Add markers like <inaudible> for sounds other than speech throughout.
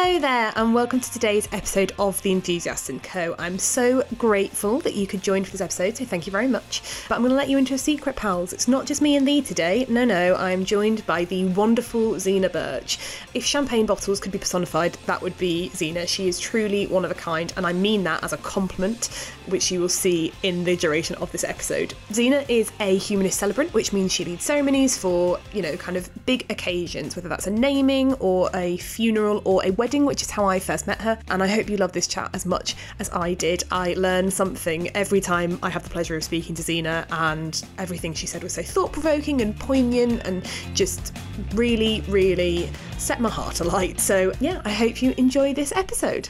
Hello there, and welcome to today's episode of The Enthusiast & Co. I'm so grateful that you could join for this episode, so thank you very much. But I'm going to let you into a secret, pals. It's not just me and thee today. No, no, I'm joined by the wonderful Zena Birch. If champagne bottles could be personified, that would be Zena. She is truly one of a kind, and I mean that as a compliment, which you will see in the duration of this episode. Zena is a humanist celebrant, which means she leads ceremonies for, you know, kind of big occasions, whether that's a naming or a funeral or a wedding, which is how I first met her. And I hope you love this chat as much as I did. I learn something every time I have the pleasure of speaking to Zena, and everything she said was so thought provoking and poignant and just really, really set my heart alight. So, yeah, I hope you enjoy this episode.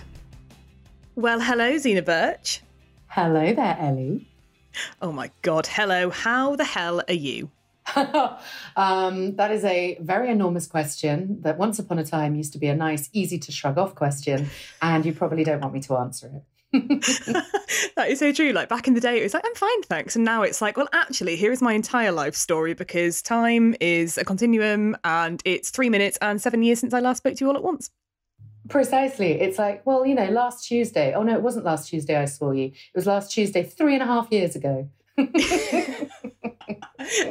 Well, hello, Zena Birch. Hello there, Ellie. Oh my God, hello. How the hell are you? <laughs> um, that is a very enormous question that once upon a time used to be a nice, easy to shrug off question, and you probably don't want me to answer it. <laughs> that is so true. Like back in the day, it was like, I'm fine, thanks. And now it's like, well, actually, here is my entire life story because time is a continuum and it's three minutes and seven years since I last spoke to you all at once. Precisely. It's like, well, you know, last Tuesday. Oh, no, it wasn't last Tuesday I saw you. It was last Tuesday, three and a half years ago. <laughs>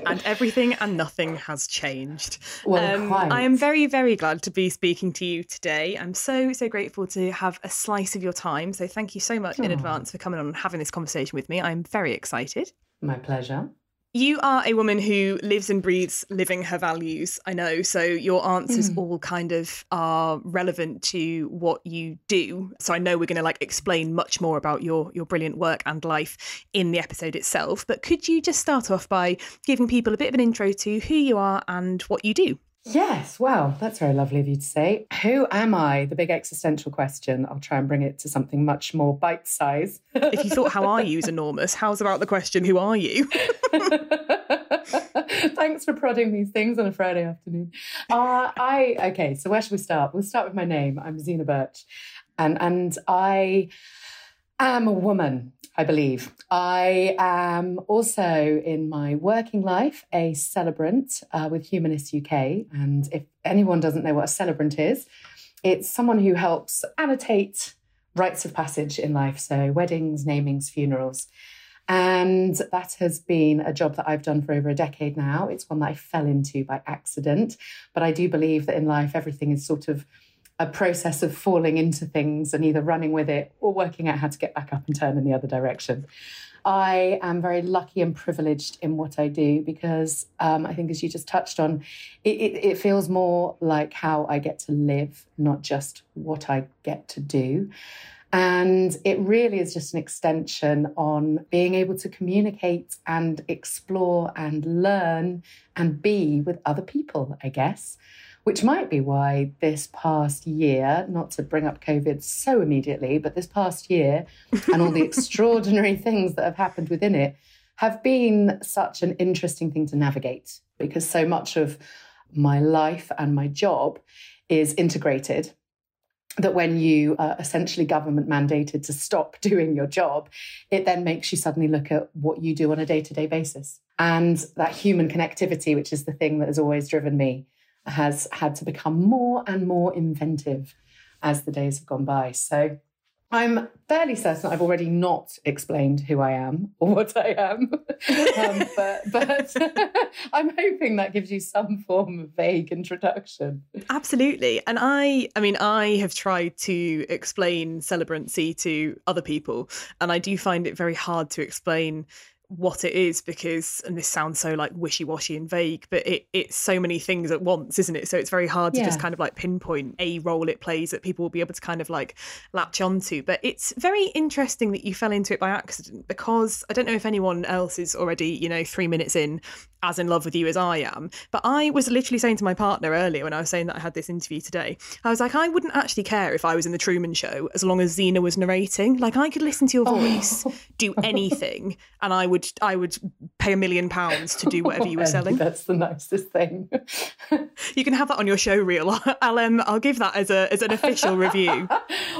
and everything and nothing has changed. Well, um, I am very, very glad to be speaking to you today. I'm so, so grateful to have a slice of your time. So thank you so much Aww. in advance for coming on and having this conversation with me. I'm very excited. My pleasure. You are a woman who lives and breathes living her values, I know. So your answers mm. all kind of are relevant to what you do. So I know we're going to like explain much more about your your brilliant work and life in the episode itself. But could you just start off by giving people a bit of an intro to who you are and what you do? Yes, well, that's very lovely of you to say. Who am I? The big existential question. I'll try and bring it to something much more bite size. if you thought how are you is enormous, how's about the question who are you? <laughs> Thanks for prodding these things on a Friday afternoon. Uh, I okay, so where should we start? We'll start with my name. I'm Zena Birch, and and I am a woman. I believe. I am also in my working life a celebrant uh, with Humanist UK. And if anyone doesn't know what a celebrant is, it's someone who helps annotate rites of passage in life. So weddings, namings, funerals. And that has been a job that I've done for over a decade now. It's one that I fell into by accident. But I do believe that in life, everything is sort of a process of falling into things and either running with it or working out how to get back up and turn in the other direction. I am very lucky and privileged in what I do because um, I think, as you just touched on, it, it, it feels more like how I get to live, not just what I get to do. And it really is just an extension on being able to communicate and explore and learn and be with other people, I guess which might be why this past year, not to bring up COVID so immediately, but this past year <laughs> and all the extraordinary things that have happened within it have been such an interesting thing to navigate because so much of my life and my job is integrated that when you are essentially government mandated to stop <laughs> doing your job, it then makes you suddenly look at what you do on a day to day basis. And that human connectivity, which is the thing that has always driven me, has had to become more and more inventive as the days have gone by. So I'm fairly certain I've already not explained who I am or what I am, <laughs> um, but, but <laughs> I'm hoping that gives you some form of vague introduction. Absolutely, and I, I mean, I have tried to explain celebrancy to other people, and I do find it very hard to explain what it is because and this sounds so like wishy-washy and vague but it it's so many things at once isn't it? So it's very hard to just kind of like pinpoint a role it plays that people will be able to kind of like latch onto. But it's very interesting that you fell into it by accident because i don't know if anyone else is already you know 3 minutes in as in love with you as I am. But I was literally saying to my partner earlier when I was saying that I had this interview today, I was like, I wouldn't actually care if I was in the Truman Show as long as Zena was narrating. Like I could listen to your oh. voice, oh. do <laughs> anything, and I would I would pay a million pounds to do whatever you were <laughs> selling. That's the nicest thing. <laughs> you can have that on your show reel. I'll um, I'll give that as a as an official review.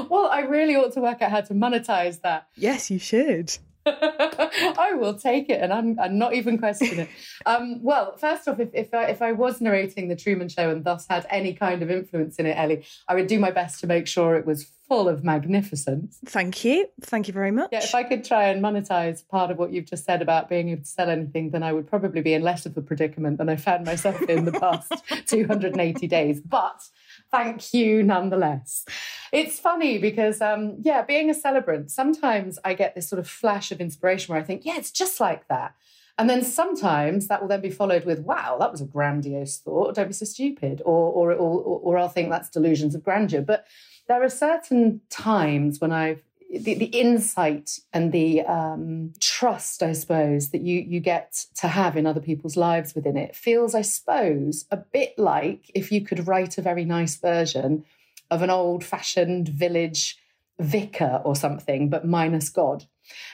well, I really ought to work out how to monetize that. Yes, you should. <laughs> I will take it, and I'm, I'm not even question it. Um, well, first off, if if I, if I was narrating the Truman Show and thus had any kind of influence in it, Ellie, I would do my best to make sure it was full of magnificence. Thank you, thank you very much. Yeah, if I could try and monetize part of what you've just said about being able to sell anything, then I would probably be in less of a predicament than I found myself in the past <laughs> 280 days. But <laughs> thank you nonetheless. It's funny because, um, yeah, being a celebrant, sometimes I get this sort of flash of inspiration where I think, yeah, it's just like that. And then sometimes that will then be followed with, wow, that was a grandiose thought. Don't be so stupid. Or, or, or, or I'll think that's delusions of grandeur. But there are certain times when I've the, the insight and the um, trust, I suppose, that you you get to have in other people's lives within it feels, I suppose, a bit like if you could write a very nice version of an old-fashioned village vicar or something, but minus God.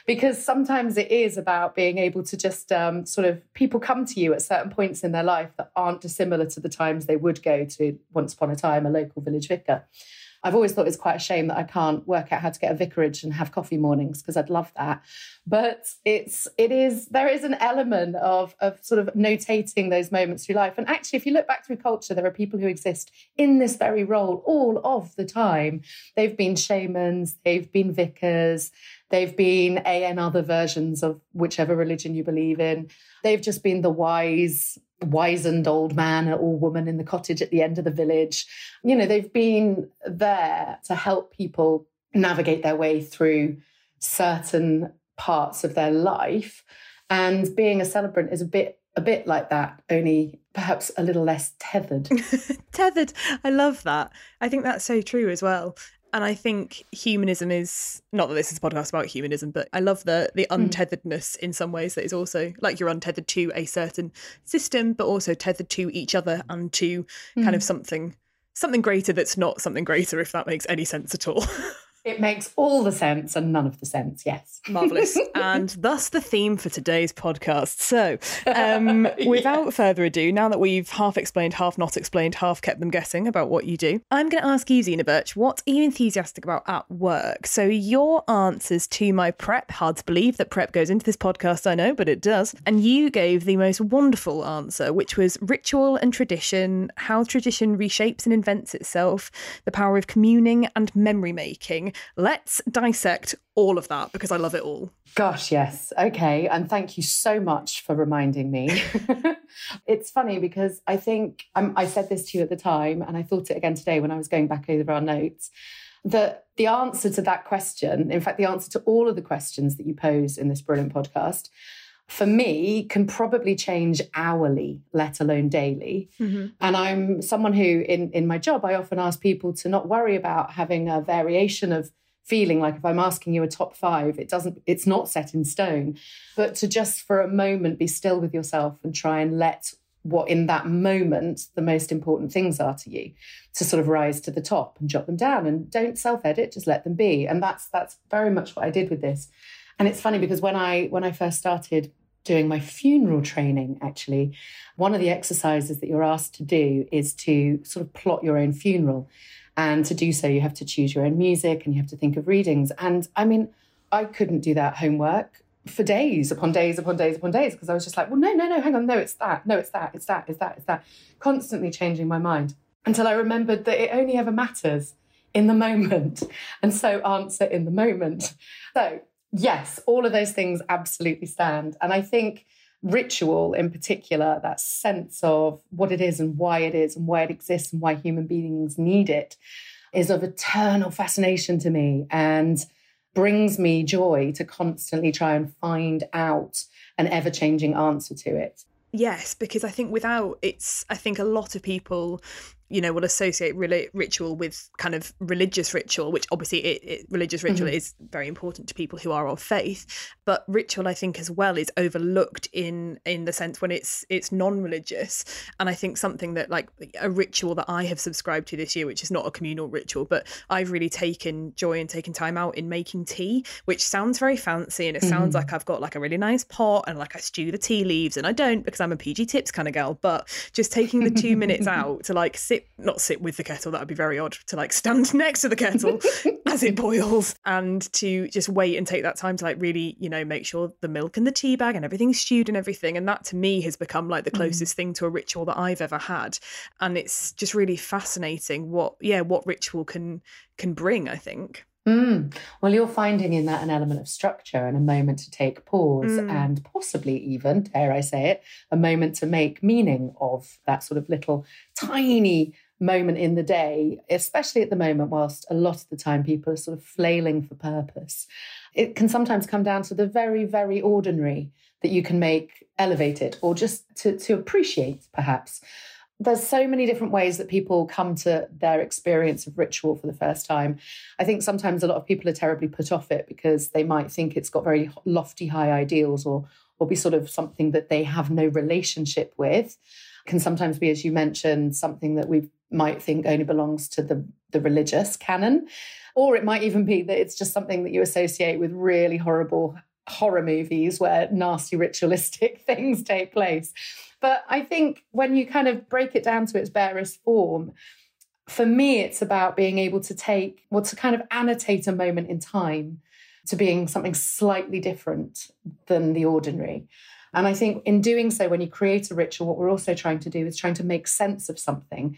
Because sometimes it is about being able to just um, sort of people come to you at certain points in their life that aren't dissimilar to the times they would go to once upon a time a local village vicar. I've always thought it's quite a shame that I can't work out how to get a vicarage and have coffee mornings because I'd love that. But it's it is there is an element of of sort of notating those moments through life. And actually, if you look back through culture, there are people who exist in this very role all of the time. They've been shamans, they've been vicars, they've been a and other versions of whichever religion you believe in. They've just been the wise wizened old man or woman in the cottage at the end of the village. You know, they've been there to help people navigate their way through certain parts of their life. And being a celebrant is a bit a bit like that, only perhaps a little less tethered. <laughs> tethered. I love that. I think that's so true as well. And I think humanism is not that this is a podcast about humanism, but I love the the hmm. untetheredness mm. in some ways that is also like you're untethered to a certain system, but also tethered to each other and to mm. kind of hmm. something something greater that's not something greater, if that makes any sense at all. <laughs> It makes all the sense and none of the sense, yes. Marvellous. <laughs> and thus the theme for today's podcast. So, um, <laughs> without further ado, now that we've half explained, half not explained, half kept them guessing about what you do, I'm going to ask you, Zena Birch, what are you enthusiastic about at work? So, your answers to my prep, hard to believe that prep goes into this podcast, I know, but it does. And you gave the most wonderful answer, which was ritual and tradition, how tradition reshapes and invents itself, the power of communing and memory making Let's dissect all of that because I love it all. Gosh, yes. Okay. And thank you so much for reminding me. <laughs> it's funny because I think um, I said this to you at the time, and I thought it again today when I was going back over our notes. That the answer to that question, in fact, the answer to all of the questions that you pose in this brilliant podcast, for me can probably change hourly let alone daily mm-hmm. and i'm someone who in in my job i often ask people to not worry about having a variation of feeling like if I'm asking you a top five, it doesn't, it's not set in stone. But to just for a moment be still with yourself and try and let what in that moment the most important things are to you to sort of rise to the top and jot them down and don't self-edit just let them be and that's that's very much what i did with this and it's funny because when i when i first started doing my funeral training actually one of the exercises that you're asked to do is to sort of plot your own funeral. And to do so, you have to choose your own music and you have to think of readings. And I mean, I couldn't do that homework for days upon days upon days upon days because I was just like, well, no, no, no, hang on, no, it's that, no, it's that, it's that, it's that, it's that, constantly changing my mind until I remembered that it only ever matters in the <laughs> moment. And so answer in the moment. So, yes, all of those things absolutely stand. And I think ritual in particular, that sense of what it is and why it is and why it exists and why human beings need it, is of eternal fascination to me and brings me joy to constantly try and find out an ever changing answer to it. Yes, because I think without it's, I think a lot of people you know will associate ritual with kind of religious ritual which obviously it, it, religious ritual mm-hmm. is very important to people who are of faith but ritual i think as well is overlooked in in the sense when it's it's non-religious and i think something that like a ritual that i have subscribed to this year which is not a communal ritual but i've really taken joy and taken time out in making tea which sounds very fancy and it mm-hmm. sounds like i've got like a really nice pot and like i stew the tea leaves and i don't because i'm a pg tips kind of girl but just taking the two minutes <laughs> out to like sit sit not sit with the kettle that would be very odd to like stand <laughs> next to the kettle <laughs> as it boils and to just wait and take that time to like really you know make sure the milk and the tea bag and everything's stewed and everything and that to me has become like the mm. closest mm. thing to a ritual that I've ever had and it's just really fascinating what yeah what ritual can can bring I think Mm. Well, you're finding in that an element of structure and a moment to take pause, mm. and possibly even, dare I say it, a moment to make meaning of that sort of little tiny moment in the day, especially at the moment, whilst a lot of the time people are sort of flailing for purpose. It can sometimes come down to the very, very ordinary that you can make elevated or just to, to appreciate, perhaps there's so many different ways that people come to their experience of ritual for the first time. I think sometimes a lot of people are terribly put off it because they might think it's got very lofty high ideals or or be sort of something that they have no relationship with. Can sometimes be, as you mentioned, something that we might think only belongs to the, the religious canon. Or it might even be that it's just something that you associate with really horrible horror movies where nasty ritualistic <laughs> things take place. But I think when you kind of break it down to its barest form, for me, it's about being able to take, well, to kind of annotate a moment in time to being something slightly different than the ordinary. And I think in doing so, when you create a ritual, what we're also trying to do is trying to make sense of something.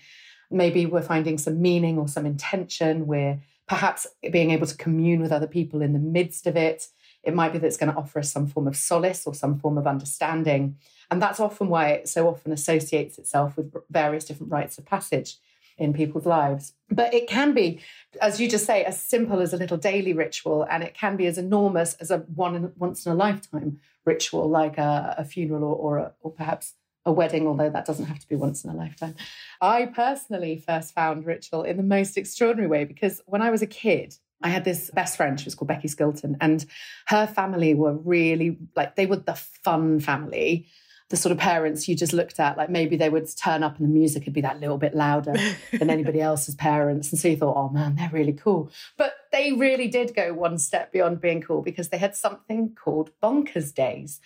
Maybe we're finding some meaning or some intention. We're perhaps being able to commune with other people in the midst of it. It might be that it's going to offer us some form of solace or some form of understanding. And that's often why it so often associates itself with various different rites of passage in people's lives. But it can be, as you just say, as simple as a little daily ritual, and it can be as enormous as a one in, once in a lifetime ritual, like a, a funeral or, or, a, or perhaps a wedding, although that doesn't have to be once in a lifetime. I personally first found ritual in the most extraordinary way because when I was a kid, I had this best friend, she was called Becky Skilton, and her family were really like, they were the fun family the sort of parents you just looked at, like maybe they would turn up and the music would be that little bit louder <laughs> than anybody else's parents. And so you thought, oh man, they're really cool. But they really did go one step beyond being cool because they had something called bonkers days.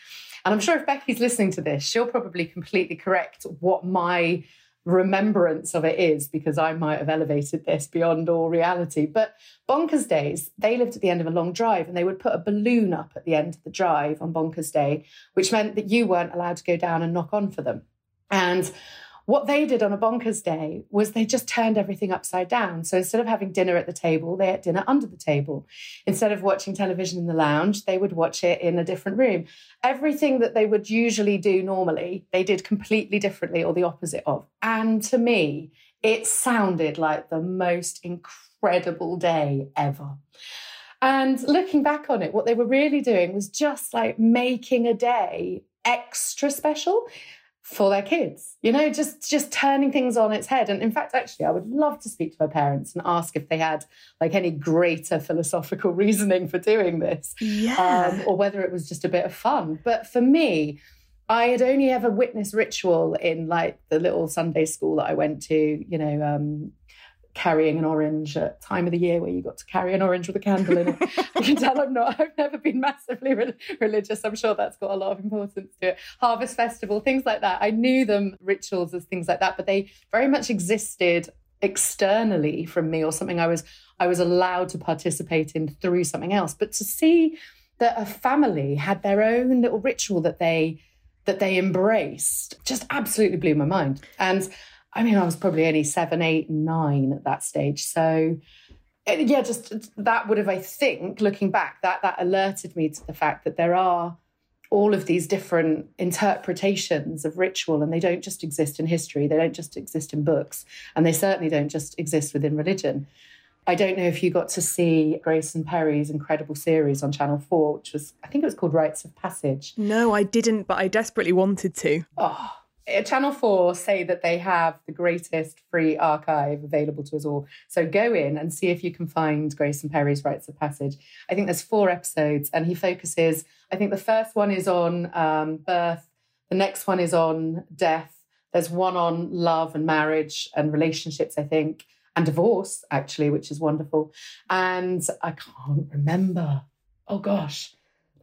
And I'm sure if Becky's listening to this, she'll probably completely correct what my remembrance of it is because I might have elevated this beyond all reality. But Bonkers Days, they lived at the end of a long drive and they would put a balloon up at the end of the drive on Bonkers Day, which meant that you weren't allowed to go down and knock on for them. And what they did on a bonkers day was they just turned everything upside down. So instead of having dinner at the table, they had dinner under the table. Instead of watching television in the lounge, they would watch it in a different room. Everything that they would usually do normally, they did completely differently or the opposite of. And to me, it sounded like the most incredible day ever. And looking back on it, what they were really doing was just like making a day extra special for their kids you know just just turning things on its head. And in fact actually i would love to speak to her parents and ask if they had like any greater philosophical <laughs> reasoning for doing this yeah. um, or whether it was just a bit of fun. But for me i had only ever witnessed ritual in like the little sunday school that i went to you know um, carrying an orange at time of the year where you got to carry an orange with a candle in it. <laughs> you can tell I'm not, I've never been massively re- religious. I'm sure that's got a lot of importance to it. Harvest festival, things like that. I knew them rituals as things like that, but they very much existed externally from me or something I was I was allowed to participate in through something else. But to see that a family had their own little ritual that they that they embraced just absolutely blew my mind. And I mean, I was probably only seven, eight, nine at that stage. So, eh, yeah, just that would have, I think, looking back, that that alerted me to the fact that there are all of these different interpretations of ritual, and they don't just exist in history, they don't just exist in books, and they certainly don't just exist within religion. I don't know if you got to see Grayson Perry's incredible series on Channel 4, which was, I think it was called Rites of Passage. No, I didn't, but I desperately wanted to. Oh, Channel 4 say that they have the greatest free archive available to us all. So go in and see if you can find Grayson Perry's Rites of Passage. I think there's four episodes, and he focuses, I think the first one is on um, birth, the next one is on death, there's one on love and marriage and relationships, I think, and divorce, actually, which is wonderful. And I can't remember. Oh gosh,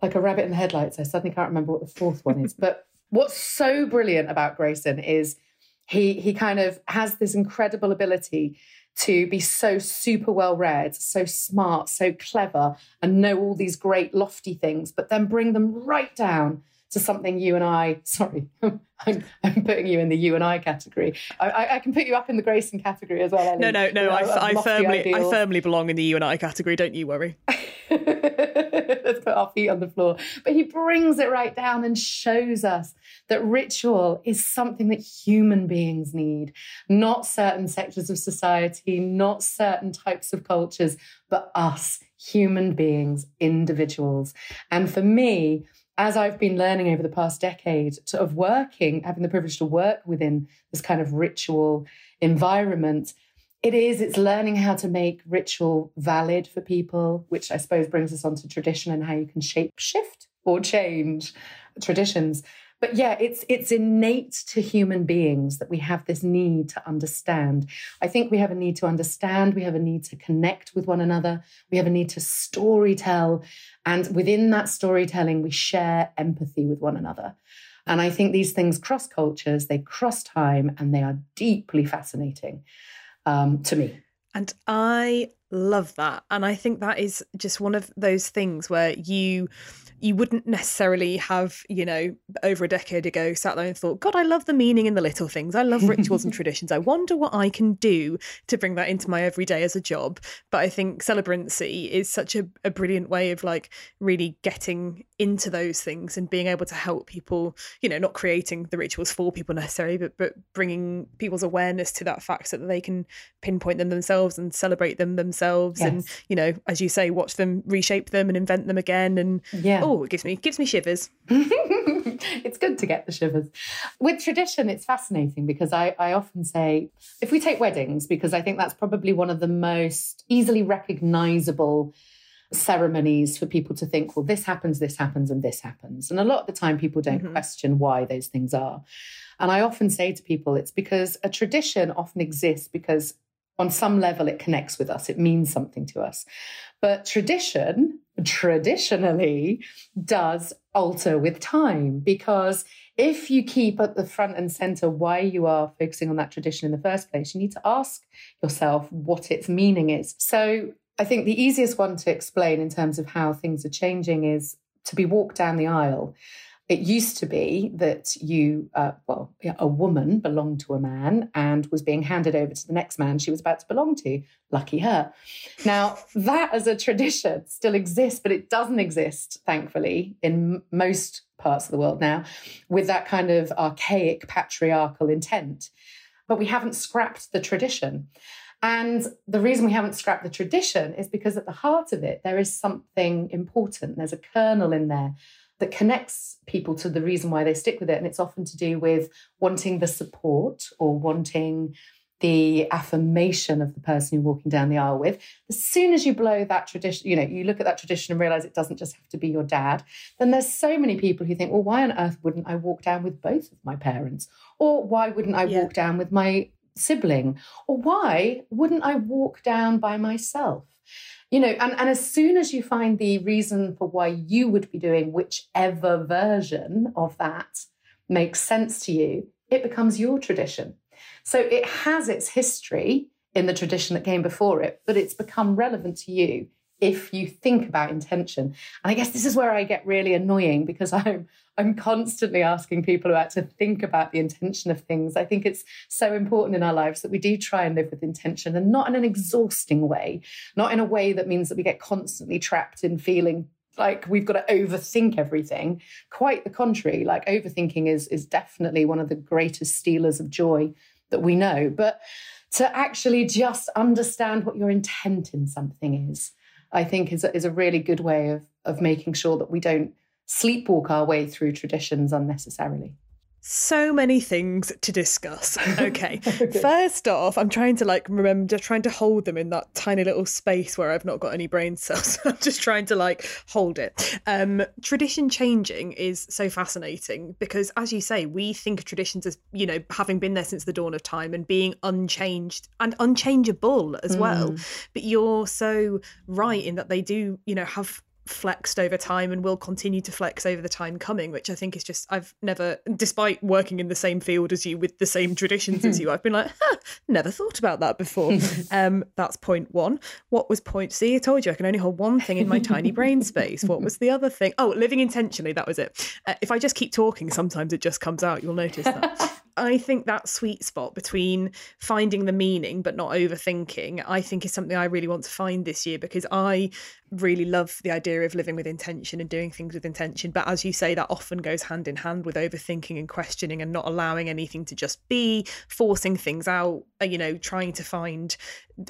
like a rabbit in the headlights. I suddenly can't remember what the fourth one is. <laughs> But What's so brilliant about Grayson is He he kind of has this incredible ability to be so super well read, so smart, so clever, and know all these great lofty things, but then bring them right down to something you and I, <laughs> sorry, I'm, I'm putting you in the you and I category. I, I, I can put you up in the Grayson category as well. Ellie. No, no, no. You know, I, I firmly, ideals. I firmly belong in the you and I category. Don't you worry. <laughs> <laughs> Let's put our feet on the floor. But he brings it right down and shows us that ritual is something that human beings need, not certain sectors of society, not certain types of cultures, but us, human beings, individuals. And for me, as I've been learning over the past decade of working, having the privilege to work within this kind of ritual environment, it is, it's learning how to make ritual valid for people, which I suppose brings us on to tradition and how you can shape shift or change traditions. But yeah, it's it's innate to human beings that we have this need to understand. I think we have a need to understand, we have a need to connect with one another, we have a need to story tell, and within that storytelling we share empathy with one another. And I think these things cross cultures, they cross time, and they are deeply fascinating um, to me. And I love that. And I think that is just one of those things where you you wouldn't necessarily have, you know, over a decade ago sat there and thought, God, I love the meaning in the little things. I love rituals and <laughs> traditions. I wonder what I can do to bring that into my everyday as a job. But I think celebrancy is such a, a brilliant way of like really getting into those things and being able to help people, you know, not creating the rituals for people necessarily, but but bringing people's awareness to that fact so that they can pinpoint them themselves and celebrate them themselves yes. and, you know, as you say, watch them reshape them and invent them again and yeah Oh, it gives me gives me shivers. <laughs> it's good to get the shivers. With tradition, it's fascinating because I, I often say, if we take weddings, because I think that's probably one of the most easily recognizable ceremonies for people to think, well, this happens, this happens, and this happens. And a lot of the time, people don't mm-hmm. question why those things are. And I often say to people, it's because a tradition often exists because on some level it connects with us, it means something to us. But tradition traditionally does alter with time because if you keep at the front and center why you are focusing on that tradition in the first place, you need to ask yourself what its meaning is. So I think the easiest one to explain in terms of how things are changing is to be walked down the aisle it used to be that you, uh, well, a woman belonged to a man and was being handed over to the next man she was about to belong to. Lucky her. Now, that as a tradition still exists, but it doesn't exist, thankfully, in most parts of the world now with that kind of archaic patriarchal intent. But we haven't scrapped the tradition. And the reason we haven't scrapped the tradition is because at the heart of it, there is something important. There's a kernel in there that connects people to the reason why they stick with it. And it's often to do with wanting the support or wanting the affirmation of the person you're walking down the aisle with. As soon as you blow that tradition, you know, you look at that tradition and realize it doesn't just have to be your dad, then there's so many people who think, well, why on earth wouldn't I walk down with both of my parents? Or why wouldn't I yeah. walk down with my sibling? Or why wouldn't I walk down by myself? you know and, and as soon as you find the reason for why you would be doing whichever version of that makes sense to you it becomes your tradition so it has its history in the tradition that came before it but it's become relevant to you if you think about intention. And I guess this is where I get really annoying because <laughs> I'm I'm constantly asking people about to think about the intention of things. I think it's so important in our lives that we do try and live with intention and not in an exhausting way, not in a way that means that we get constantly trapped in feeling like we've got to overthink everything. Quite the contrary, like overthinking is is definitely one of the greatest stealers of joy that we know. But to actually just understand what your intent in something is I think is is a really good way of of making sure that we don't sleepwalk our way through traditions unnecessarily. So many things to discuss. <laughs> Okay. First off, I'm trying to like remember, trying to hold them in that tiny little space where I've not got any brain cells. <laughs> I'm just trying to like hold it. Um, tradition changing is so fascinating because, as you say, we think of traditions as, you know, having been there since the dawn of time and being unchanged and unchangeable as mm. well. But you're so right in that they do, you know, have flexed over time and will continue to flex over the time coming, which I think is just, I've never, despite working in the same field as you with the same traditions as <laughs> you, I've been like, huh, never thought about that before. <laughs> um, that's point one. What was point C? I told you I can only hold one thing in my tiny brain space. What was the other thing? Oh, living intentionally. That was it. Uh, if I just keep talking, sometimes it just comes out. You'll notice that. <laughs> I think that sweet spot between finding the meaning but not overthinking, I think is something I really want to find this year because I really love the idea of living with intention and doing things with intention. But as you say, that often goes hand in hand with overthinking and questioning and not allowing anything to just be, forcing things out, uh, you know, trying to find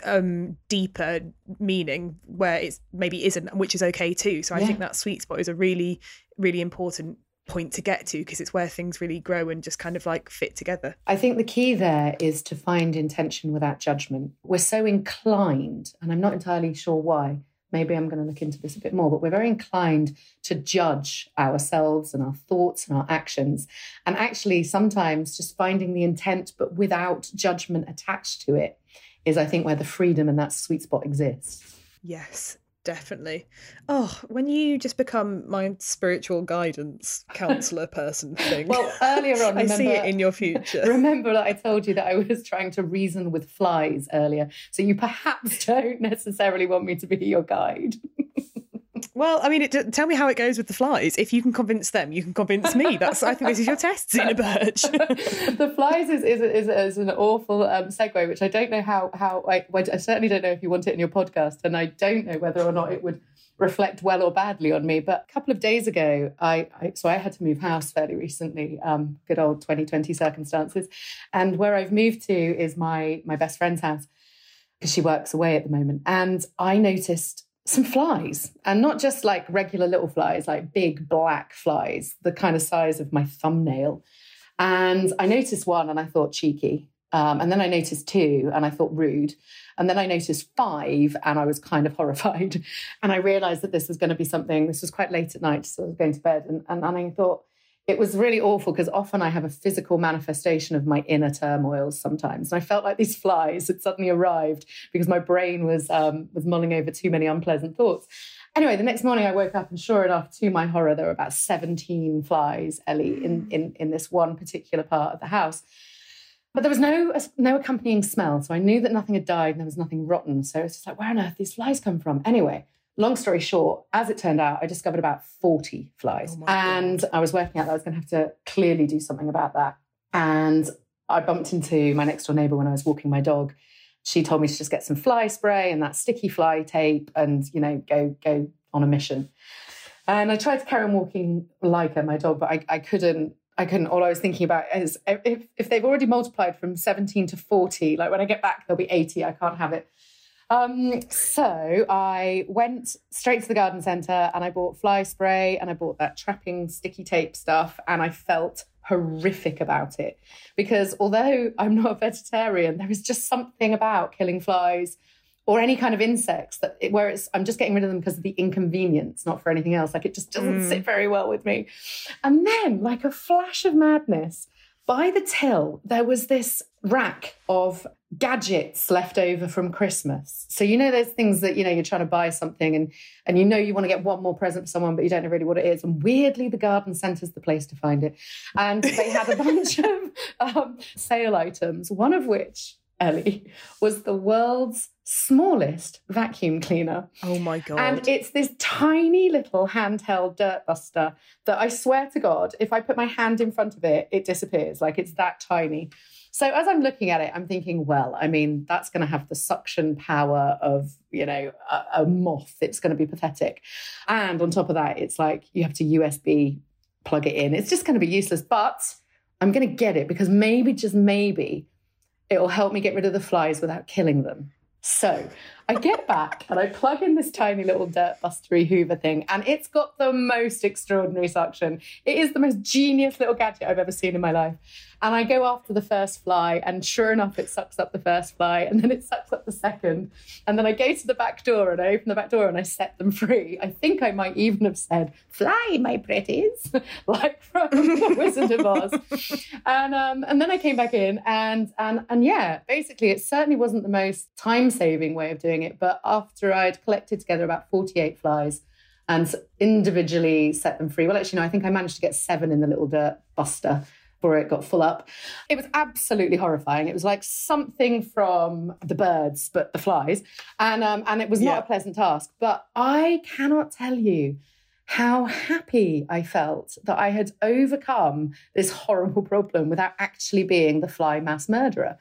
um, deeper meaning where it's maybe isn't, which is okay too. So I Yeah. think that sweet spot is a really, really important point to get to because it's where things really grow and just kind of like fit together. I think the key there is to find intention without judgment. We're so inclined, and I'm not entirely sure why. Maybe I'm going to look into this a bit more, but we're very inclined to judge ourselves and our thoughts and our actions. And actually, sometimes just finding the intent, but without judgment attached to it, is, I think, where the freedom and that sweet spot exists. Yes, definitely. Oh, when you just become my spiritual guidance <laughs> counselor person thing. Well, earlier on, <laughs> I see it remember- in your future. <laughs> Remember that I told you that I was trying to reason with flies earlier. So you perhaps don't necessarily want me to be your guide. Well, I mean, it, tell me how it goes with the flies. If you can convince them, you can convince me. That's I think this is your test, Zena Birch. <laughs> the flies is is, is, is an awful um, segue, which I don't know how how I, I certainly don't know if you want it in your podcast, and I don't know whether or not it would reflect well or badly on me. But a couple of days ago, I, I so I had to move house fairly recently. Um, good old 2020 circumstances, and where I've moved to is my my best friend's house because she works away at the moment, and I noticed some flies and not just like regular little flies like big black flies the kind of size of my thumbnail. And i noticed one and i thought cheeky. Um, and then i noticed two and i thought rude. And then i noticed five and i was kind of <laughs> horrified. And i realized that this was going to be something this was quite late at night so i was going to bed and, and, and i thought it was really awful because often I have a physical manifestation of my inner turmoils sometimes. And I felt like these flies had suddenly arrived because my brain was um, was mulling over too many unpleasant thoughts. Anyway, the next morning I woke up and sure enough, to my horror, there were about 17 flies, Ellie, in, in, in this one particular part of the house. But there was no no accompanying smell. So I knew that nothing had died and there was nothing rotten. So it's just like, where on earth these flies come from? Anyway, long story short, as it turned out, I discovered about 40 flies. Oh and I was working out that I was going to have to clearly do something about that. And I bumped into my next door neighbor when I was walking my dog. She told me to just get some fly spray and that sticky fly tape and, you know, go go on a mission. And I tried to carry on walking like her, my dog, but I, I couldn't I couldn't. All I was thinking about is if, if they've already multiplied from 17 to 40, like when I get back, there'll be 80. I can't have it. Um, so I went straight to the garden centre and I bought fly spray and I bought that trapping sticky tape stuff and I felt horrific about it because although I'm not a vegetarian, there is just something about killing flies or any kind of insects that it, where it's I'm just getting rid of them because of the inconvenience, not for anything else. Like it just doesn't Mm. sit very well with me. And then, like a flash of madness, by the till, there was this rack of gadgets left over from Christmas. So you know those things that you know you're trying to buy something and and you know you want to get one more present for someone, but you don't know really what it is. And weirdly, the garden centre's the place to find it. And they had a bunch <laughs> of um, sale items, one of which, Ellie, was the world's smallest vacuum cleaner. Oh my god. And it's this tiny little handheld dirt buster that I swear to God, if I put my hand in front of it, it disappears. Like it's that tiny. So as I'm looking at it, I'm thinking, well, I mean, that's going to have the suction power of, you know, a, a moth. It's going to be pathetic. And on top of that, it's like you have to USB plug it in. It's just going to be useless. But I'm going to get it because maybe, just maybe, it'll help me get rid of the flies without killing them. So I get back and I plug in this tiny little dirt bustery Hoover thing, and it's got the most extraordinary suction. It is the most genius little gadget I've ever seen in my life. And I go after the first fly, and sure enough, it sucks up the first fly, and then it sucks up the second. And then I go to the back door and I open the back door and I set them free. I think I might even have said, Fly, my pretties, <laughs> like from The <laughs> Wizard of Oz. And um, and then I came back in and and and yeah, basically it certainly wasn't the most time-saving way of doing it. But after I'd collected together about 48 flies, and individually set them free. Well, actually, no, I think I managed to get seven in the little dirt buster before it got full up. It was absolutely horrifying. It was like something from the birds, but the flies, and um, and it was not Yeah. a pleasant task. But I cannot tell you how happy I felt that I had overcome this <laughs> horrible problem without actually being the fly mass murderer.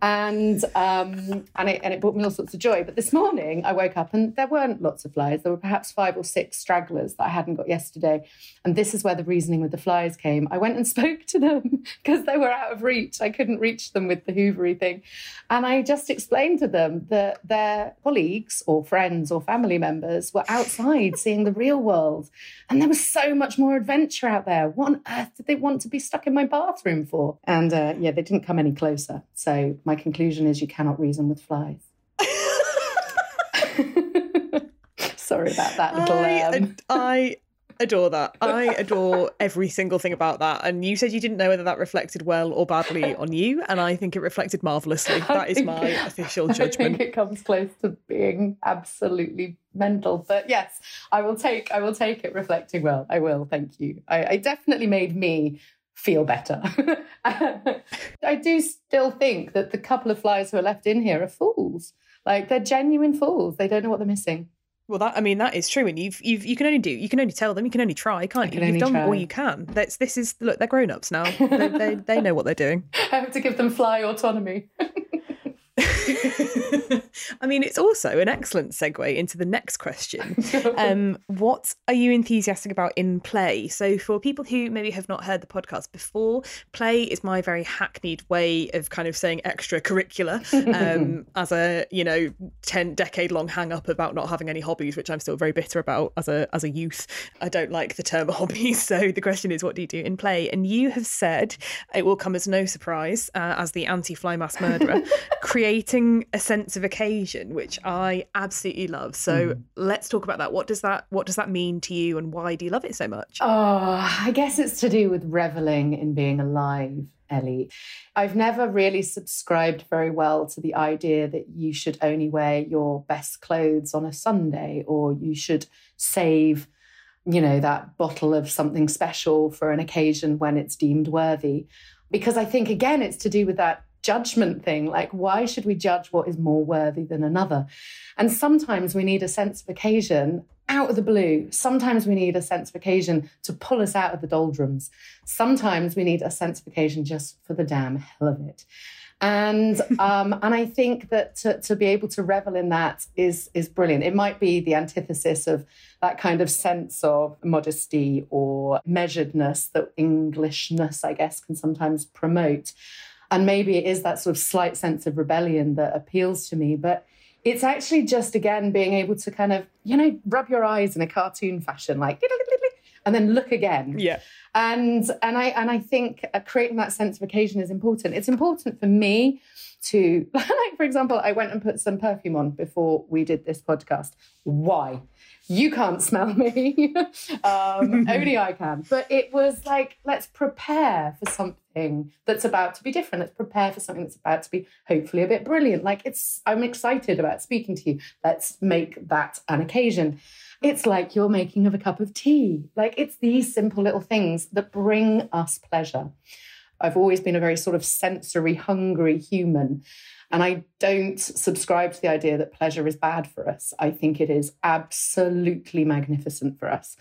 And um, and it and it brought me all sorts of joy. But this morning I woke up and there weren't lots of flies. There were perhaps five or six stragglers that I hadn't got yesterday. And this is where the reasoning with the flies came. I went and <laughs> spoke to them because they were out of reach. I couldn't reach them with the hoovery thing. And I just explained to them that their colleagues or friends or family members were outside <laughs> seeing the real world. And there was so much more adventure out there. What on earth did they want to be stuck in my bathroom for? And uh, yeah, they didn't come any closer. So my conclusion is you cannot reason with flies. <laughs> Sorry about that little. I, ad- I adore that. I adore every single thing about that. And you said you didn't know whether that reflected well or badly on you, and I think it reflected marvelously. <laughs> I That is my official I judgment. think it comes close to being absolutely mental. But yes, I will take I will take it reflecting well. I will, thank you. I, I definitely made me feel better. <laughs> I do still think that the couple of flies who are left in here are fools. Like they're genuine fools. They don't know what they're missing. Well, that I mean that is true, and you've you've you can only do you can only tell them you can only try, can't you? can You've only done all you can. That's this is look they're grown ups now. they, they they know what they're doing. <laughs> I have to give them fly autonomy. <laughs> <laughs> I mean, it's also an excellent segue into the next question. <laughs> Um, what are you enthusiastic about in play? So, for people who maybe have not heard the podcast before, play is my very hackneyed way of kind of saying extracurricular <laughs> um, as a you know ten decade long hang up about not having any hobbies, which I'm still very bitter about as a as a youth. I don't like the term hobbies. So the question is, what do you do in play? And you have said it will come as no surprise uh, as the anti fly mass murderer, creating a sense of occasion, which I absolutely love. So hmm. let's talk about that. What does that What does that mean to you, and why do you love it so much? Oh, I guess it's to do with reveling in being alive, Ellie. I've never really subscribed very well to the idea that you should only wear your best clothes on a Sunday or you should save, you know, that bottle of something special for an occasion when it's deemed worthy. Because I think, again, it's to do with that judgment thing. Like, why should we judge what is more worthy than another? And sometimes we need a sense of occasion out of the blue. Sometimes we need a sense of occasion to pull us out of the doldrums. Sometimes we need a sense of occasion just for the damn hell of it. And <laughs> um, and I think that to, to be able to revel in that is is brilliant. It might be the antithesis of that kind of sense of modesty or measuredness that Englishness, I guess, can sometimes promote. And maybe it is that sort of slight sense of rebellion that appeals to me. But it's actually just, again, being able to kind of, you know, rub your eyes in a cartoon fashion, like, <laughs> and then look again. Yeah. And and I and I think uh, creating that sense of occasion is important. It's important for me to, <laughs> like, for example, I went and put some perfume on before we did this podcast. Why? You can't smell me. <laughs> um, <laughs> only I can. But it was like, let's prepare for something that's about to be different. Let's prepare for something that's about to be hopefully a bit brilliant. Like it's, I'm excited about speaking to you. Let's make that an occasion. It's like you're making of a cup of tea. Like it's these simple little things that bring us pleasure. I've always been a very sort of sensory hungry human. And I don't subscribe to the idea that pleasure is bad for us. I think it is absolutely magnificent for us.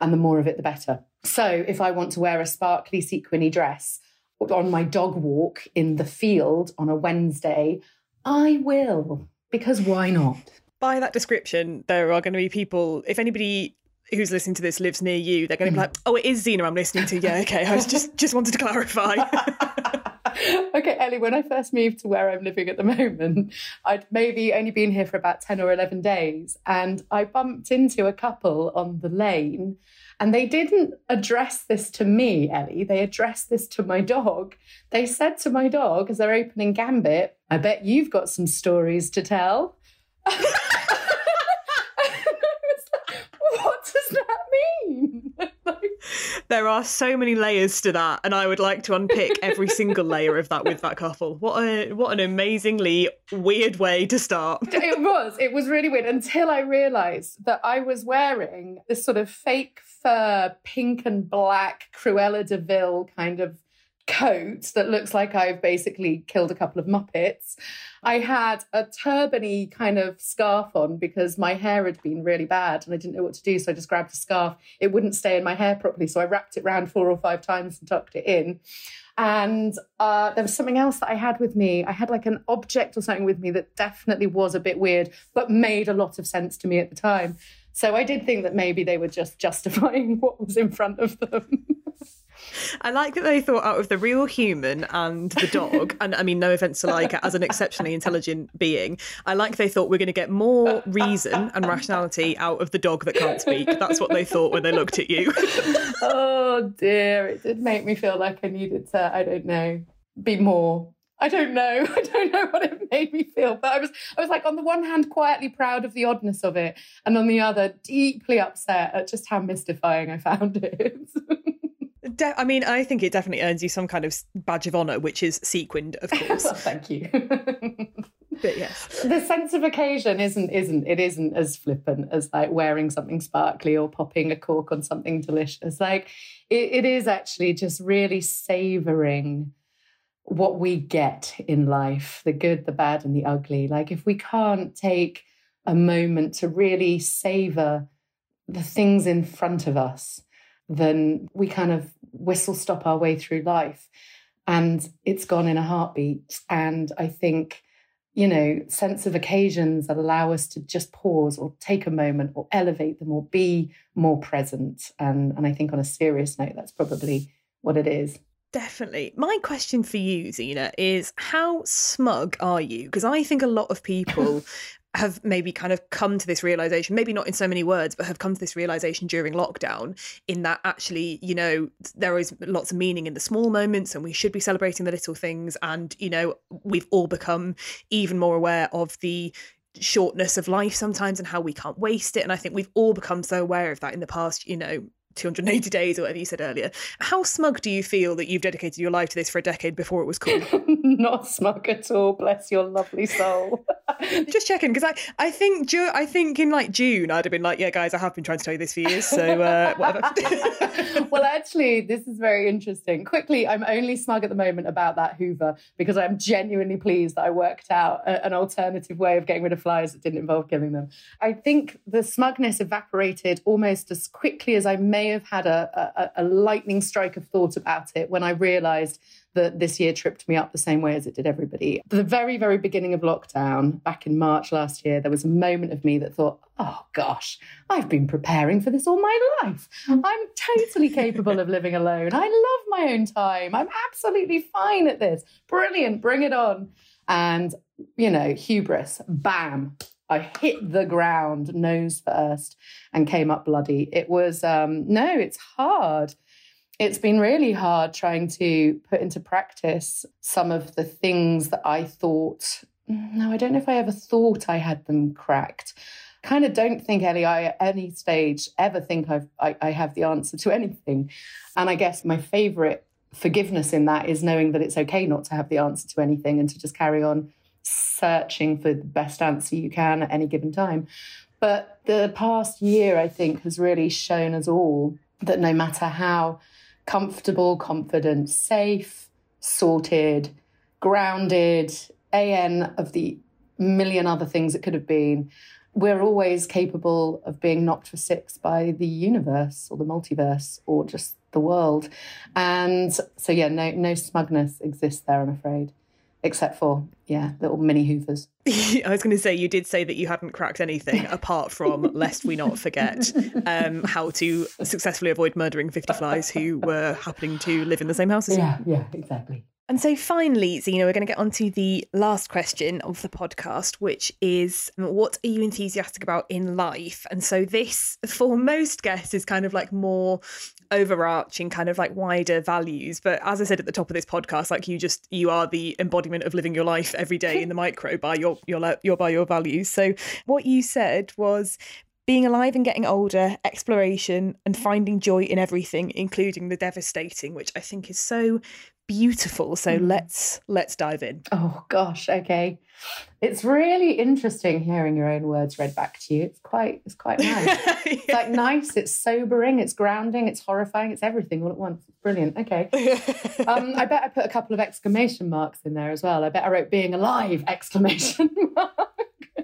And the more of it, the better. So if I want to wear a sparkly sequiny dress on my dog walk in the field on a Wednesday, I will. Because why not? By that description, there are going to be people. If anybody who's listening to this lives near you, they're going to be hmm. like, "Oh, it is Zena I'm listening to." Yeah, okay. I was just just wanted to clarify. <laughs> <laughs> okay, Ellie, when I first moved to where I'm living at the <laughs> moment, I'd maybe only been here for about 10 or 11 days. And I bumped into a couple on the lane. And they didn't address this to me, Ellie. They addressed this to my dog. They said to my dog as they're opening Gambit, I bet you've got some stories to tell. <laughs> And I was like, what does that mean? Like, There are so many layers to that, and I would like to unpick every <laughs> single layer of that with that couple. What a what an amazingly weird way to start. <laughs> it was. It was really weird until I realised that I was wearing this sort of fake fur, pink and black Cruella de Vil kind of coat that looks like I've basically killed a couple of Muppets. I had a turbany kind of scarf on because my hair had been really bad and I didn't know what to do. So I just grabbed a scarf. It wouldn't stay in my hair properly. So I wrapped it around four or five times and tucked it in. And uh, there was something else that I had with me. I had like an object or something with me that definitely was a bit weird, but made a lot of sense to me at the time. So I did think that maybe they were just justifying <laughs> what was in front of them. I like that they thought out of the real human and the dog. and I mean, no offense to Laika as an exceptionally intelligent being. I like they thought we're going to get more reason and rationality out of the dog that can't speak. That's what they thought when they looked at you. <laughs> oh dear, it did make me feel like I needed to, I don't know, be more I don't know. <laughs> I don't know what it made me feel, but I was I was like on the one hand quietly proud of the oddness of it, and on the other deeply upset at just how mystifying I found it. <laughs> De- I mean, I think it definitely earns you some kind of badge of honor, which is sequined, of <laughs> course. well, thank you. <laughs> but yes, the sense of occasion isn't isn't it isn't as flippant as like wearing something sparkly or popping a cork on something delicious. Like it, it is actually just really savoring what we get in life the good, the bad, and the ugly. Like if we can't take a moment to really savor the things in front of us, then we kind of whistle stop our way through life and it's gone in a heartbeat. And I think, you know, sense of occasions that allow us to just pause or take a moment or elevate them or be more present. And, and I think on a serious note, that's probably what it is. Definitely. My question for you, Zena, is how smug are you? Because I think a lot of people <laughs> have maybe kind of come to this realization, maybe not in so many words, but have come to this realization during lockdown in that actually, you know, there is lots of meaning in the small moments and we should be celebrating the little things. And, you know, we've all become even more aware of the shortness of life sometimes and how we can't waste it. And I think we've all become so aware of that in the past, you know, 280 days or whatever you said earlier. How smug do you feel that you've dedicated your life to this for a decade before it was cool? <laughs> Not smug at all. Bless your lovely soul. <laughs> Just checking because I, I think I think in like June I'd have been like, yeah, guys, I have been trying to tell you this for years, so uh, whatever. <laughs> well, actually, this is very interesting. Quickly, I'm only smug at the moment about that Hoover because I'm genuinely pleased that I worked out a, an alternative way of getting rid of flies that didn't involve killing them. I think the smugness evaporated almost as quickly as I have had a, a, a lightning strike of thought about it when I realised that this year tripped me up the same way as it did everybody. the very, very beginning of lockdown, back in March last year, there was a moment of me that thought, oh gosh, I've been preparing for this all my life. I'm totally capable of living alone. I love my own time. I'm absolutely fine at this. Brilliant, bring it on. And, you know, hubris, bam, I hit the ground nose first and came up bloody. It was, um, no, it's hard. It's been really hard trying to put into practice some of the things that I thought, no, I don't know if I ever thought I had them cracked. Kind of don't think, Ellie, I at any stage ever think I've, I, I have the answer to anything. And I guess my favorite forgiveness in that is knowing that it's okay not to have the answer to anything and to just carry on searching for the best answer you can at any given time. But the past year, I think, has really shown us all that no matter how comfortable, confident, safe, sorted, grounded, AN of the million other things it could have been, we're always capable of being knocked for six by the universe or the multiverse or just the world. And so, yeah, no, no smugness exists there, I'm afraid except for yeah little mini hoovers. <laughs> I was going to say you did say that you hadn't cracked anything <laughs> apart from lest we not forget um, how to successfully avoid murdering 50 flies who were happening to live in the same house as yeah, you yeah exactly and so finally, Zena, we're going to get on to the last question of the podcast, which is um, what are you enthusiastic about in life? And so this, for most guests, is kind of like more overarching, kind of like wider values. But as I said at the top of this podcast, like you just you are the embodiment of living your life every day in the <laughs> micro by your your your by your values. So what you said was being alive and getting older, exploration, and finding joy in everything, including the devastating, which I think is so beautiful. So mm. let's let's dive in. Oh gosh, okay. It's really interesting hearing your own words read back to you. It's quite it's quite nice. yeah. <laughs> It's like nice, it's sobering, it's grounding, it's horrifying, it's everything all at once. It's brilliant. Okay. <laughs> um, I bet I put a couple of exclamation marks in there as well. I bet I wrote being alive exclamation <laughs> mark.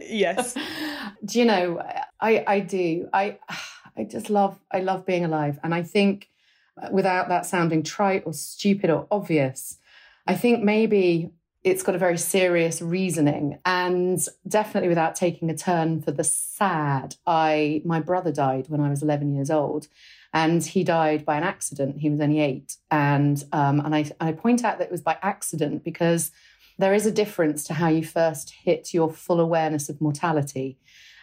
yes. do you know, I I do. I <sighs> I just love I love being alive. And I think without that sounding trite or stupid or obvious. I think maybe it's got a very serious reasoning and definitely without taking a turn for the sad. I my brother died when I was 11 years old and he died by an accident. He was only eight. And um, and I, I point out that it was by accident because there is a difference to how you first hit your full awareness of mortality.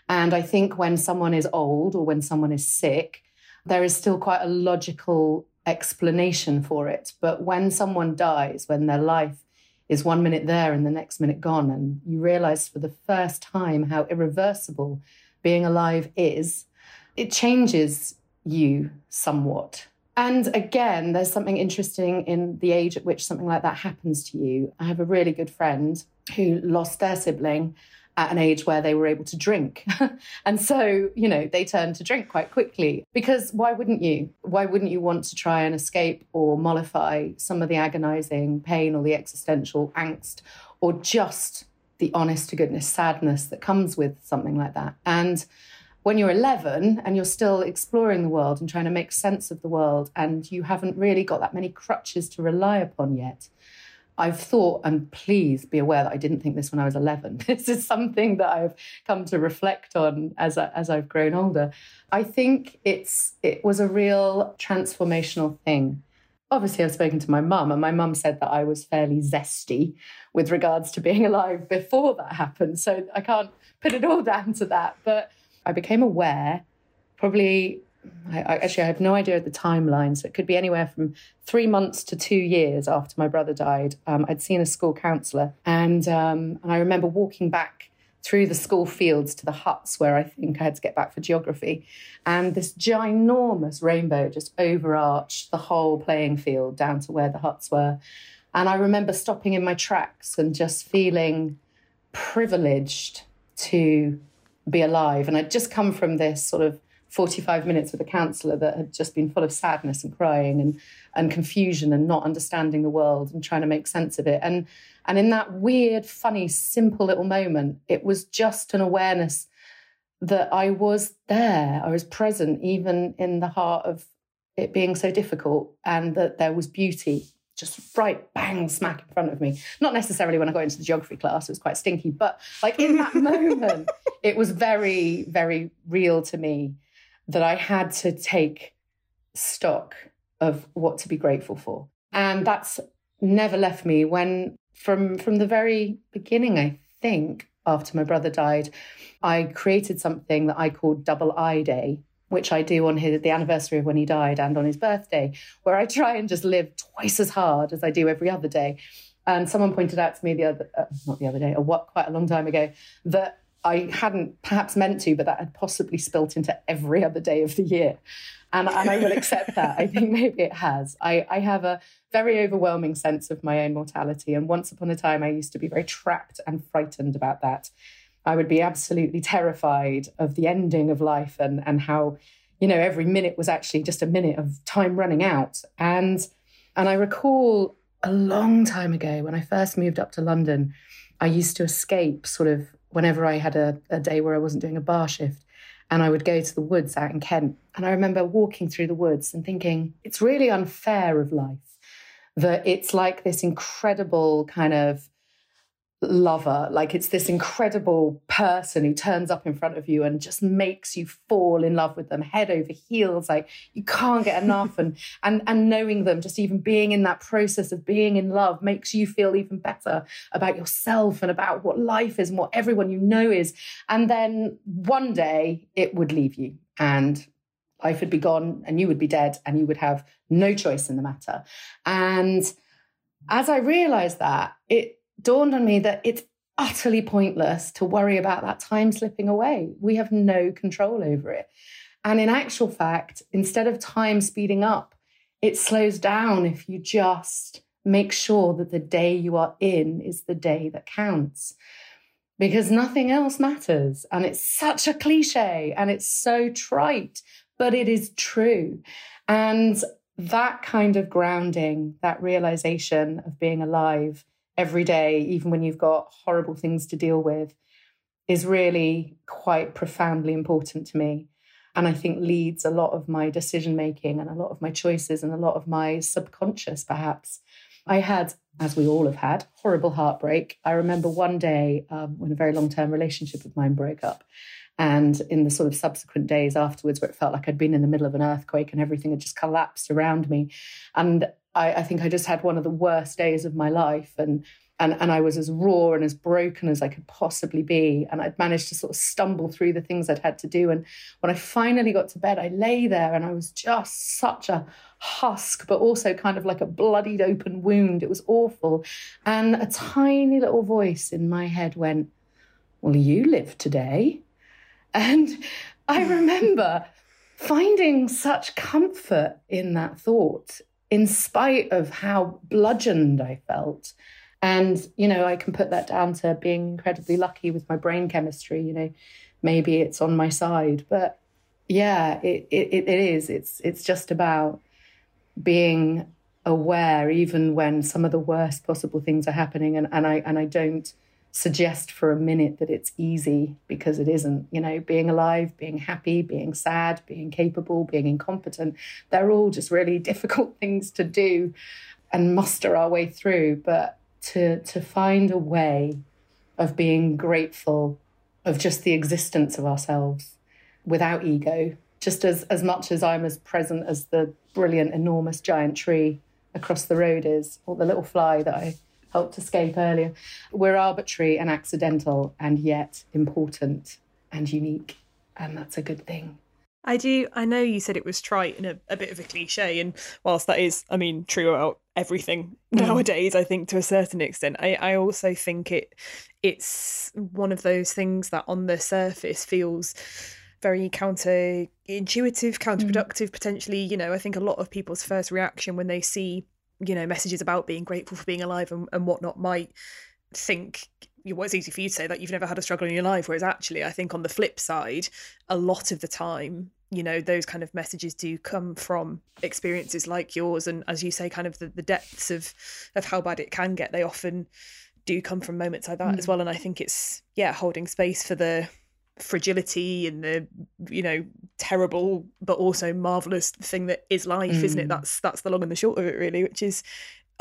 And I think when someone is old or when someone is sick, there is still quite a logical explanation for it. But when someone dies, when their life is one minute there and the next minute gone, and you realize for the first time how irreversible being alive is, it changes you somewhat. And again, there's something interesting in the age at which something like that happens to you. I have a really good friend who lost their sibling at an age where they were able to drink. <laughs> and so, you know, they turned to drink quite quickly because why wouldn't you? Why wouldn't you want to try and escape or mollify some of the agonizing pain or the existential angst or just the honest to goodness sadness that comes with something like that? And when you're 11 and you're still exploring the world and trying to make sense of the world and you haven't really got that many crutches to rely upon yet, I've thought, and please be aware that I didn't think this when I was 11. <laughs> This is something that I've come to reflect on as, I, as I've grown older. I think it's it was a real transformational thing. Obviously, I've spoken to my mum, and my mum said that I was fairly zesty with regards to being alive before that happened. So I can't put it all <laughs> down to that. But I became aware probably I, I, actually I have no idea of the timeline, so it could be anywhere from three months to two years after my brother died. Um, I'd seen a school counsellor, and um, and I remember walking back through the school fields to the huts where I think I had to get back for geography, and this ginormous rainbow just overarched the whole playing field down to where the huts were, and I remember stopping in my tracks and just feeling privileged to be alive, and I'd just come from this sort of 45 minutes with a counsellor that had just been full of sadness and crying and, and confusion and not understanding the world and trying to make sense of it. And, and in that weird, funny, simple little moment, it was just an awareness that I was there. I was present, even in the heart of it being so difficult, and that there was beauty just right bang smack in front of me. Not necessarily when I got into the geography class, it was quite stinky, but like in that <laughs> moment, it was very, very real to me that I had to take stock of what to be grateful for. And that's never left me when from from the very beginning, I think, after my brother died, I created something that I called Double I Day, which I do on his, the anniversary of when he died and on his birthday, where I try and just live twice as hard as I do every other day. And someone pointed out to me the other, uh, not the other day, or what, quite a long time ago, that I hadn't perhaps meant to, but that had possibly spilt into every other day of the year. And, and I will accept that. I think <laughs> maybe it has. I, I have a very overwhelming sense of my own mortality. And once upon a time, I used to be very trapped and frightened about that. I would be absolutely terrified of the ending of life and, and how, you know, every minute was actually just a minute of time running out. And and I recall a long time ago when I first moved up to London, I used to escape sort of whenever I had a, a day where I wasn't doing a bar shift. And I would go to the woods out in Kent. And I remember walking through the woods and thinking, it's really unfair of life that it's like this incredible kind of lover. Like it's this incredible person who turns up in front of you and just makes you fall in love with them head over heels. Like you can't get enough. and <laughs> and and knowing them, just even being in that process of being in love makes you feel even better about yourself and about what life is and what everyone you know is. And then one day it would leave you and life would be gone and you would be dead and you would have no choice in the matter. And as I realized that, it dawned on me that it's utterly pointless to worry about that time slipping away. We have no control over it. And in actual fact, instead of time speeding up, it slows down if you just make sure that the day you are in is the day that counts because nothing else matters. And it's such a cliche and it's so trite, but it is true. And that kind of grounding, that realization of being alive every day, even when you've got horrible things to deal with, is really quite profoundly important to me. And I think leads a lot of my decision making and a lot of my choices and a lot of my subconscious, perhaps. I had, as we all have had, horrible heartbreak. I remember one day um, when a very long term relationship of mine broke up. And in the sort of subsequent days afterwards, where it felt like I'd been in the middle of an earthquake and everything had just collapsed around me. And I, I think I just had one of the worst days of my life. And and, and I was as raw and as broken as I could possibly be. And I'd managed to sort of stumble through the things I'd had to do. And when I finally got to bed, I lay there and I was just such a husk, but also kind of like a bloodied open wound. It was awful. And a tiny little voice in my head went, Well, you live today. And I remember finding such comfort in that thought, in spite of how bludgeoned I felt. And, you know, I can put that down to being incredibly lucky with my brain chemistry. You know, maybe it's on my side. But yeah, it, it, it is. It's, it's just about being aware, even when some of the worst possible things are happening. And, and, I, and I don't suggest for a minute that it's easy because it isn't. You know, being alive, being happy, being sad, being capable, being incompetent, they're all just really <laughs> difficult things to do and muster our way through. But to to find a way of being grateful of just the existence of ourselves without ego just as as much as i'm as present as the brilliant enormous giant tree across the road is or the little fly that i helped escape earlier we're arbitrary and accidental and yet important and unique and that's a good thing I do. I know you said it was trite and a, a bit of a cliche, and whilst that is, I mean, true about everything mm. nowadays, I think to a certain extent, I, I also think it it's one of those things that on the surface feels very counterintuitive, counterproductive, mm. potentially. You know, I think a lot of people's first reaction when they see, you know, messages about being grateful for being alive and, and whatnot might think well, it's easy for you to say that you've never had a struggle in your life, whereas actually, I think on the flip side, a lot of the time, you know, those kind of messages do come from experiences like yours, and as you say, kind of the, the depths of of how bad it can get. They often do come from moments like that mm. as well, and I think it's yeah, holding space for the fragility and the you know terrible but also marvelous thing that is life mm. isn't it mm. that's that's the long and the short of it really which is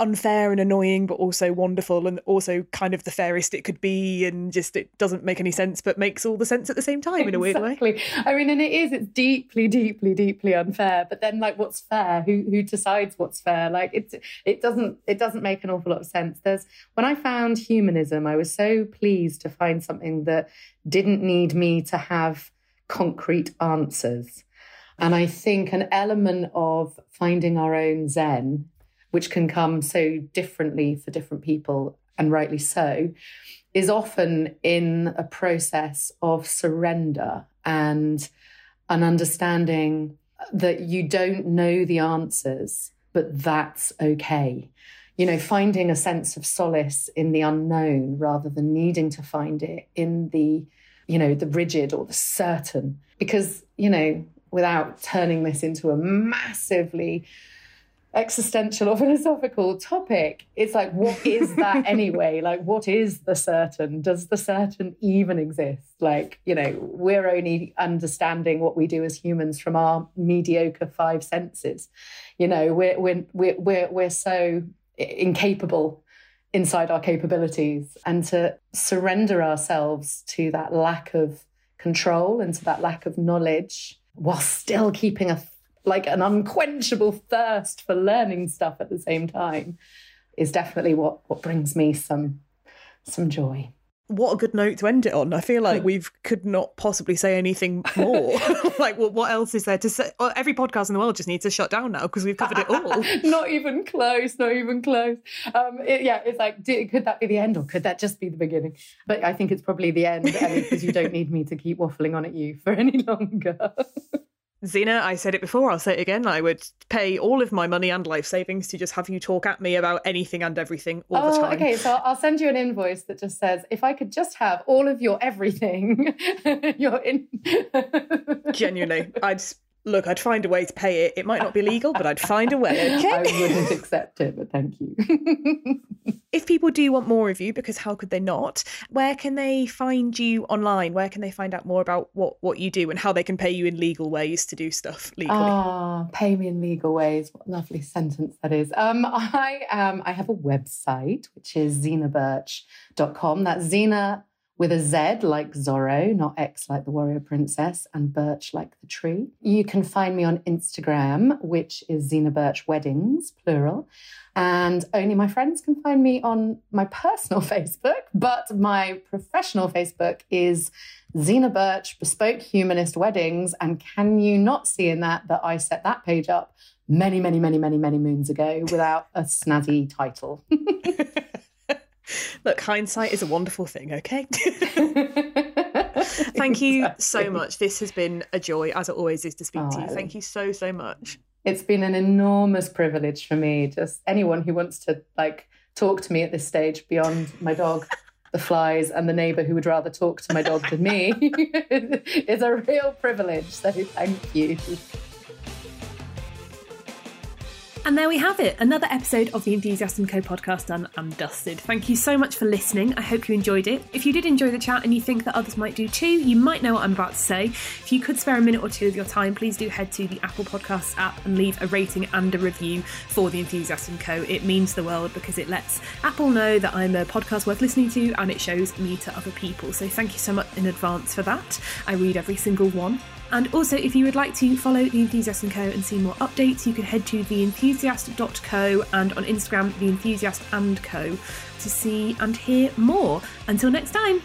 unfair and annoying, but also wonderful and also kind of the fairest it could be. And just it doesn't make any sense, but makes all the sense at the same time in a weird way. I mean, and it is, it's deeply, deeply, deeply unfair. But then like what's fair? Who who decides what's fair? Like it it doesn't it doesn't make an awful lot of sense. There's when I found humanism, I was so pleased to find something that didn't need me to have concrete answers. And I think an element of finding our own Zen which can come so differently for different people, and rightly so, is often in a process of surrender and an understanding that you don't know the answers, but that's okay. You know, finding a sense of solace in the unknown rather than needing to find it in the, you know, the rigid or the certain. Because, you know, without turning this into a massively existential or <laughs> philosophical topic it's like what is that <laughs> anyway? Like what is the certain? Does the certain even exist? Like you know we're only understanding what we do as humans from our mediocre five senses. You know we're we're we're we're, we're so incapable inside our capabilities. And to surrender ourselves to that lack of control and to that lack of knowledge while still keeping a like an unquenchable thirst for learning stuff at the same time is definitely what what brings me some some joy. what a good note to end it on. I feel like we could not possibly say anything more. <laughs> <laughs> like, well, what else is there to say? Well, every podcast in the world just needs to shut down now because we've covered it <laughs> all. not even close, not even close. Um, it, yeah, it's like, could that be the end or could that just be the beginning? But I think it's probably the end because you don't need me to keep waffling on at you for any longer. Zena, I said it before, I'll say it again. I would pay all of my money and life savings to just have you talk at me about anything and everything all oh, the time. Okay, so I'll send you an invoice that just says, if I could just have all of your everything, <laughs> you're in. Genuinely, I'd look, I'd find a way to pay it. It might not be legal, but I'd find a way. <laughs> Okay? I wouldn't accept it, but thank you. <laughs> if people do want more of you, because how could they not? Where can they find you online? Where can they find out more about what what you do and how they can pay you in legal ways to do stuff legally? Ah, oh, pay me in legal ways. What a lovely sentence that is. Um, I um, I have a website which is zenabirch.com. That's Zena with a Z like Zorro, not X like the warrior princess, and Birch like the tree. You can find me on Instagram, which is Zena Birch Weddings, plural. And only my friends can find me on my personal <laughs> Facebook, but my professional Facebook is Zena Birch Bespoke Humanist Weddings. And can you not see in that that I set that page up many, many, many, many, many moons ago without a snazzy title? <laughs> <laughs> <laughs> Look, hindsight is a wonderful thing, okay? <laughs> <laughs> Thank you exactly. so much. This has been a joy, as it always is, to speak oh, to you. Oh. Thank you so, so much. It's been an enormous privilege for me. Just anyone who wants to like talk to me at this stage beyond my dog. the flies and the neighbour who would rather talk to my dog than me is a real privilege. So thank you. And there we have it, another episode of the Enthusiast & Co podcast done and dusted. Thank you so much for listening. I hope you enjoyed it. If you did enjoy the chat and you think that others might do too, you might know what I'm about to say. If you could spare a minute or two of your time, please do head to the Apple Podcasts app and leave a rating and a review for the Enthusiast & Co. It means the world because it lets Apple know that I'm a podcast worth listening to and it shows me to other people. So thank you so much in advance for that. I read every single one. And also, if you would like to follow The Enthusiast & Co. and see more updates, you can head to theenthusiast.co and on Instagram, The Enthusiast & Co. to see and hear more. Until next time!